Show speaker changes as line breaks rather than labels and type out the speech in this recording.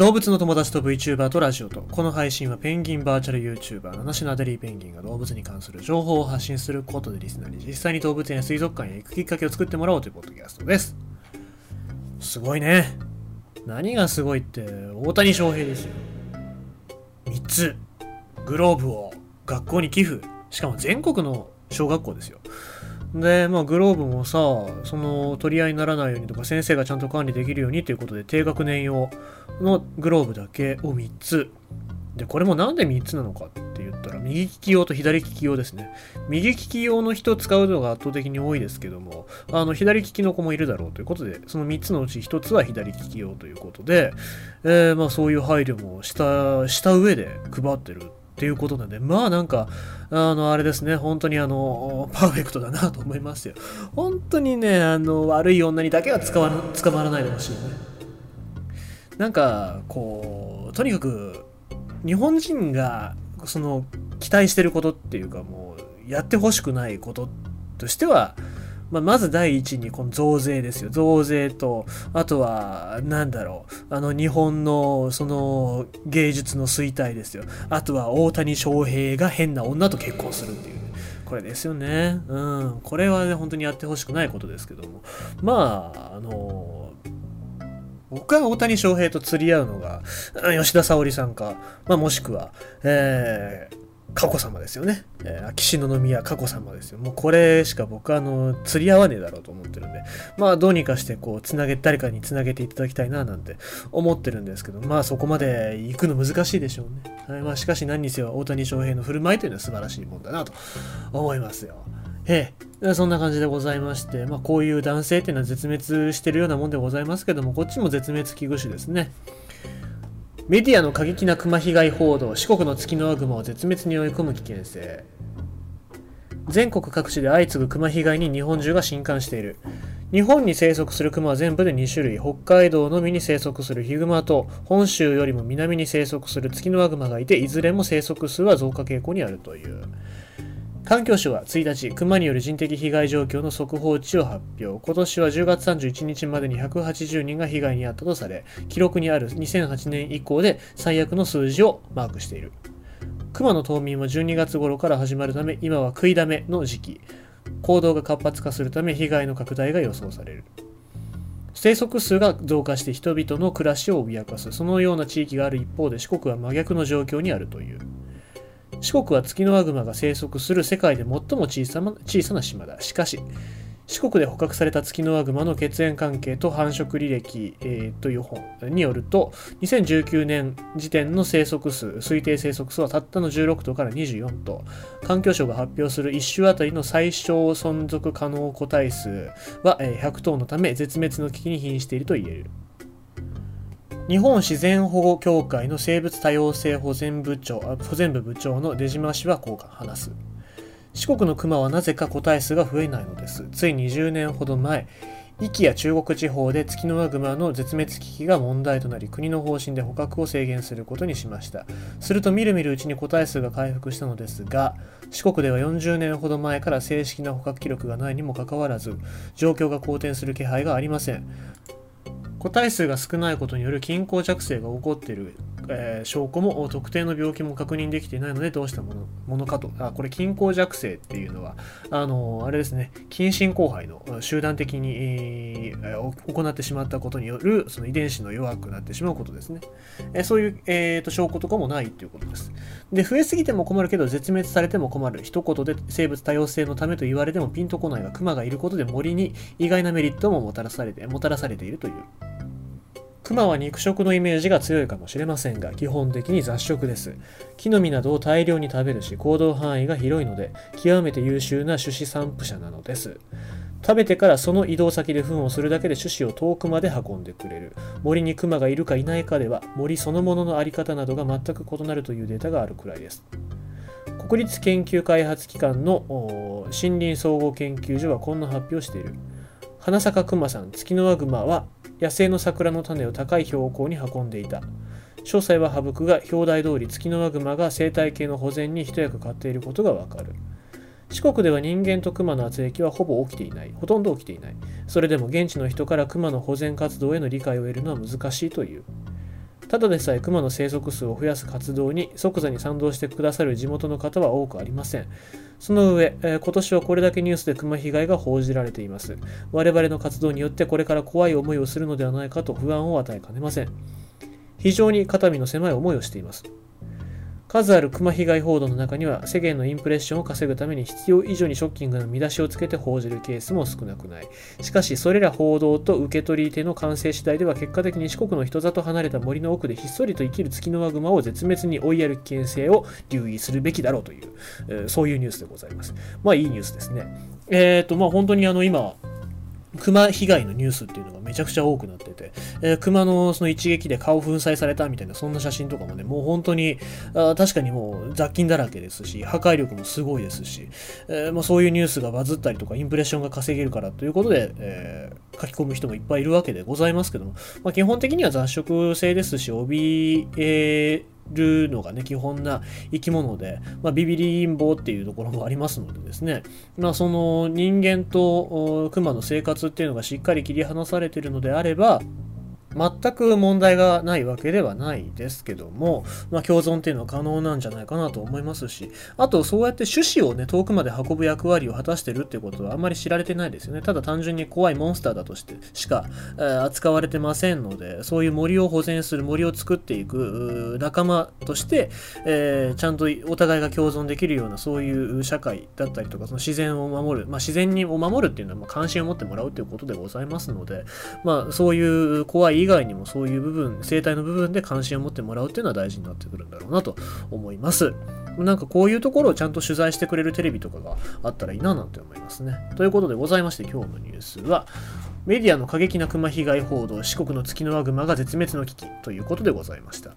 動物の友達と VTuber とラジオと、この配信はペンギンバーチャル YouTuber、七種のアデリーペンギンが動物に関する情報を発信することでリスナーに実際に動物園や水族館へ行くきっかけを作ってもらおうというポッドキャストです。すごいね。何がすごいって、大谷翔平ですよ。3つ、グローブを学校に寄付。しかも全国の小学校ですよ。で、まあ、グローブもさ、その取り合いにならないようにとか、先生がちゃんと管理できるようにということで、低学年用のグローブだけを3つ。で、これもなんで3つなのかって言ったら、右利き用と左利き用ですね。右利き用の人使うのが圧倒的に多いですけども、あの、左利きの子もいるだろうということで、その3つのうち1つは左利き用ということで、えー、まあそういう配慮もした、した上で配ってるっていうことなんで、まあなんか、あの、あれですね、本当にあの、パーフェクトだなと思いますよ。本当にね、あの、悪い女にだけは捕まら捕まらないでほしいね。なんか、こう、とにかく、日本人が、その、期待してることっていうか、もう、やってほしくないこととしては、まあ、まず第一にこの増税ですよ。増税と、あとは、なんだろう、あの日本のその芸術の衰退ですよ。あとは大谷翔平が変な女と結婚するっていう。ねこれですよね。うん。これはね、本当にやってほしくないことですけども。まあ、あの、僕は大谷翔平と釣り合うのが、吉田沙保里さんか、まあ、もしくは、えー、佳子様ですよね。えー、秋篠宮佳子様ですよ。もうこれしか僕あの、釣り合わねえだろうと思ってるんで、まあどうにかしてこう、つなげ、誰かにつなげていただきたいななんて思ってるんですけど、まあそこまで行くの難しいでしょうね。はい、まあしかし何にせよ大谷翔平の振る舞いというのは素晴らしいもんだなと思いますよ。ええ、そんな感じでございまして、まあこういう男性っていうのは絶滅してるようなもんでございますけども、こっちも絶滅危惧種ですね。メディアの過激な熊被害報道、四国のツキノワグマを絶滅に追い込む危険性。全国各地で相次ぐ熊被害に日本中が震撼している。日本に生息する熊は全部で2種類。北海道のみに生息するヒグマと、本州よりも南に生息するツキノワグマがいて、いずれも生息数は増加傾向にあるという。環境省は1日、熊による人的被害状況の速報値を発表。今年は10月31日までに180人が被害に遭ったとされ、記録にある2008年以降で最悪の数字をマークしている。熊の冬眠は12月頃から始まるため、今は食いだめの時期。行動が活発化するため、被害の拡大が予想される。生息数が増加して人々の暮らしを脅かす。そのような地域がある一方で四国は真逆の状況にあるという。四国はツキノワグマが生息する世界で最も小さ小さな島だ。しかし、四国で捕獲されたツキノワグマの血縁関係と繁殖履歴、えー、という本によると、2019年時点の生息数、推定生息数はたったの16頭から24頭。環境省が発表する1種あたりの最小存続可能個体数は100頭のため、絶滅の危機に瀕していると言える。日本自然保護協会の生物多様性保全部長保全部部長の出島氏はこう話す。四国のクマはなぜか個体数が増えないのです。つい20年ほど前壱岐や中国地方でツキノワグマの絶滅危機が問題となり国の方針で捕獲を制限することにしました。するとみるみるうちに個体数が回復したのですが四国では40年ほど前から正式な捕獲記録がないにもかかわらず状況が好転する気配がありません。個体数が少ないことによる均衡弱性が起こっている、えー、証拠も特定の病気も確認できていないのでどうしたものものかと。あこれ均衡弱性っていうのはあのあれですね。近親交配の集団的に、えー、行ってしまったことによるその遺伝子の弱くなってしまうことですね、えー、そういう、えーと、証拠とかもないっていうことです。で増えすぎても困るけど絶滅されても困る。一言で生物多様性のためと言われてもピンとこないがクマがいることで森に意外なメリットももたらされてもたらされているという。クマは肉食のイメージが強いかもしれませんが、基本的に雑食です。木の実などを大量に食べるし、行動範囲が広いので、極めて優秀な種子散布者なのです。食べてからその移動先で糞をするだけで種子を遠くまで運んでくれる。森にクマがいるかいないかでは、森そのものの在り方などが全く異なるというデータがあるくらいです。国立研究開発機関の森林総合研究所はこんな発表している。花坂クマさん、ツキノワグマは野生の桜の種を高い標高に運んでいた。詳細は省くが、表題通りツキノワグマが生態系の保全に一役買っていることがわかる。四国では人間と熊の圧力はほぼ起きていない。ほとんど起きていない。それでも現地の人から熊の保全活動への理解を得るのは難しいという。ただでさえ熊の生息数を増やす活動に即座に賛同してくださる地元の方は多くありません。その上、えー、今年はこれだけニュースで熊被害が報じられています。我々の活動によってこれから怖い思いをするのではないかと不安を与えかねません。非常に肩身の狭い思いをしています。数ある熊被害報道の中には世間のインプレッションを稼ぐために必要以上にショッキングな見出しをつけて報じるケースも少なくない。しかしそれら報道と受け取り手の完成次第では結果的に四国の人里離れた森の奥でひっそりと生きるツキノワグマを絶滅に追いやる危険性を留意するべきだろうという、えー、そういうニュースでございます。まあいいニュースですね。えっ、ー、とまあ本当にあの今熊被害のニュースっていうのがめちゃくちゃ多くなってて、えー、熊のその一撃で顔粉砕されたみたいなそんな写真とかもね、もう本当に、あ確かにもう雑菌だらけですし、破壊力もすごいですし、えー、まあ、そういうニュースがバズったりとか、インプレッションが稼げるからということで、えー、書き込む人もいっぱいいるわけでございますけども、まあ、基本的には雑食性ですし、帯、えーるのがね、基本な生き物で、まあ、ビビリンボっていうところもありますのでですね、まあ、その人間と熊の生活っていうのがしっかり切り離されてるのであれば、全く問題がないわけではないですけども、まあ、共存っていうのは可能なんじゃないかなと思いますし、あとそうやって種子をね、遠くまで運ぶ役割を果たしてるってことはあんまり知られてないですよね。ただ単純に怖いモンスターだとしてしか、えー、扱われてませんので、そういう森を保全する、森を作っていく仲間として、えー、ちゃんとお互いが共存できるようなそういう社会だったりとか、その自然を守る、まあ、自然を守るっていうのはま関心を持ってもらうということでございますので、まあ、そういう怖い以外にもそういう部分、生態の部分で関心を持ってもらうっていうのは大事になってくるんだろうなと思います。なんかこういうところをちゃんと取材してくれるテレビとかがあったらいいななんて思いますね。ということでございまして今日のニュースは、メディアの過激な熊被害報道、四国の月のワグマが絶滅の危機ということでございました。